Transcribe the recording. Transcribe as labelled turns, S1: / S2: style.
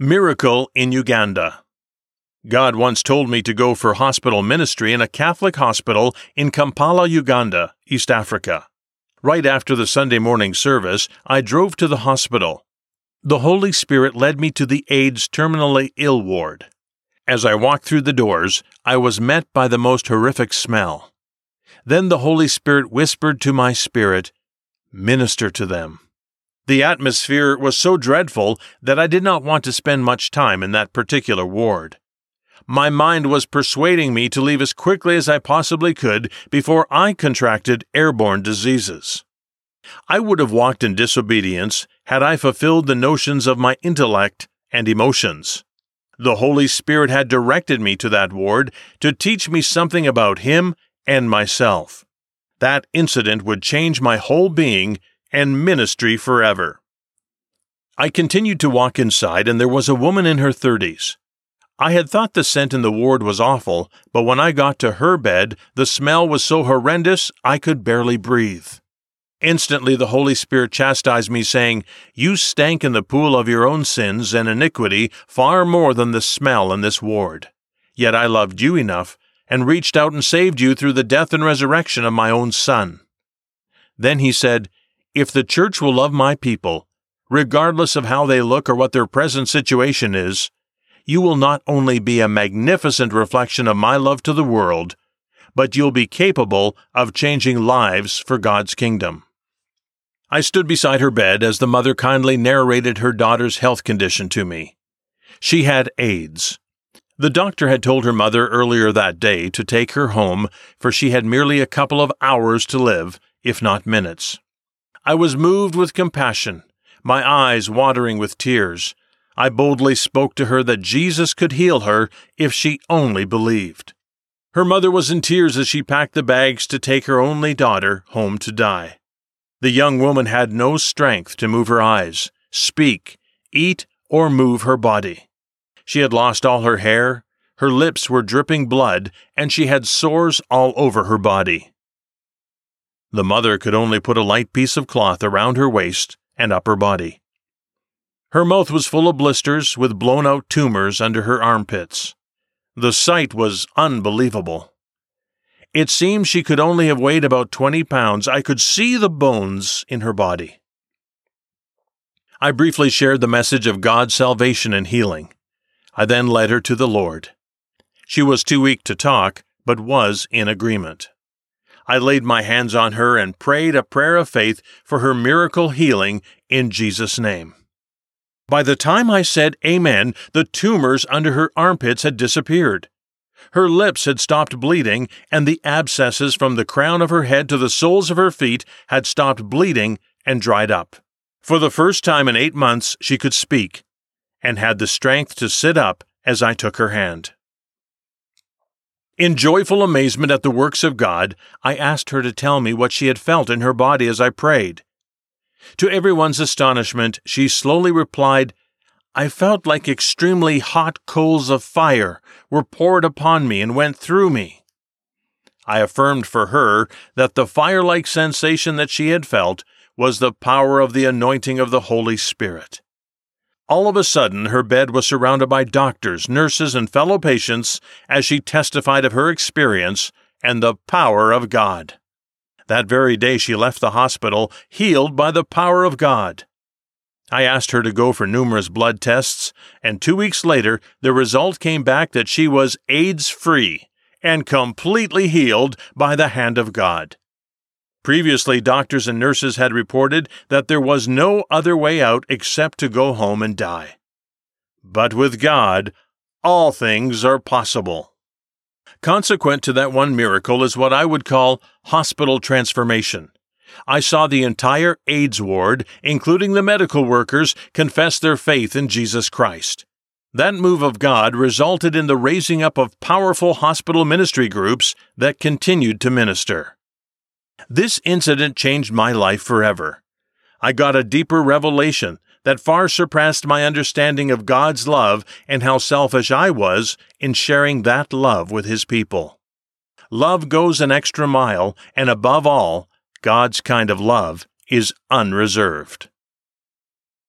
S1: Miracle in Uganda. God once told me to go for hospital ministry in a Catholic hospital in Kampala, Uganda, East Africa. Right after the Sunday morning service, I drove to the hospital. The Holy Spirit led me to the AIDS terminally ill ward. As I walked through the doors, I was met by the most horrific smell. Then the Holy Spirit whispered to my spirit, Minister to them. The atmosphere was so dreadful that I did not want to spend much time in that particular ward. My mind was persuading me to leave as quickly as I possibly could before I contracted airborne diseases. I would have walked in disobedience had I fulfilled the notions of my intellect and emotions. The Holy Spirit had directed me to that ward to teach me something about Him and myself. That incident would change my whole being and ministry forever. I continued to walk inside, and there was a woman in her thirties. I had thought the scent in the ward was awful, but when I got to her bed, the smell was so horrendous I could barely breathe. Instantly the Holy Spirit chastised me, saying, You stank in the pool of your own sins and iniquity far more than the smell in this ward. Yet I loved you enough, and reached out and saved you through the death and resurrection of my own Son. Then he said, if the church will love my people, regardless of how they look or what their present situation is, you will not only be a magnificent reflection of my love to the world, but you'll be capable of changing lives for God's kingdom. I stood beside her bed as the mother kindly narrated her daughter's health condition to me. She had AIDS. The doctor had told her mother earlier that day to take her home, for she had merely a couple of hours to live, if not minutes. I was moved with compassion, my eyes watering with tears. I boldly spoke to her that Jesus could heal her if she only believed. Her mother was in tears as she packed the bags to take her only daughter home to die. The young woman had no strength to move her eyes, speak, eat, or move her body. She had lost all her hair, her lips were dripping blood, and she had sores all over her body. The mother could only put a light piece of cloth around her waist and upper body. Her mouth was full of blisters with blown out tumors under her armpits. The sight was unbelievable. It seemed she could only have weighed about 20 pounds. I could see the bones in her body. I briefly shared the message of God's salvation and healing. I then led her to the Lord. She was too weak to talk, but was in agreement. I laid my hands on her and prayed a prayer of faith for her miracle healing in Jesus' name. By the time I said Amen, the tumors under her armpits had disappeared. Her lips had stopped bleeding, and the abscesses from the crown of her head to the soles of her feet had stopped bleeding and dried up. For the first time in eight months, she could speak, and had the strength to sit up as I took her hand. In joyful amazement at the works of God, I asked her to tell me what she had felt in her body as I prayed. To everyone's astonishment, she slowly replied, I felt like extremely hot coals of fire were poured upon me and went through me. I affirmed for her that the fire like sensation that she had felt was the power of the anointing of the Holy Spirit. All of a sudden, her bed was surrounded by doctors, nurses, and fellow patients as she testified of her experience and the power of God. That very day, she left the hospital, healed by the power of God. I asked her to go for numerous blood tests, and two weeks later, the result came back that she was AIDS free and completely healed by the hand of God. Previously, doctors and nurses had reported that there was no other way out except to go home and die. But with God, all things are possible. Consequent to that one miracle is what I would call hospital transformation. I saw the entire AIDS ward, including the medical workers, confess their faith in Jesus Christ. That move of God resulted in the raising up of powerful hospital ministry groups that continued to minister. This incident changed my life forever. I got a deeper revelation that far surpassed my understanding of God's love and how selfish I was in sharing that love with His people. Love goes an extra mile, and above all, God's kind of love is unreserved.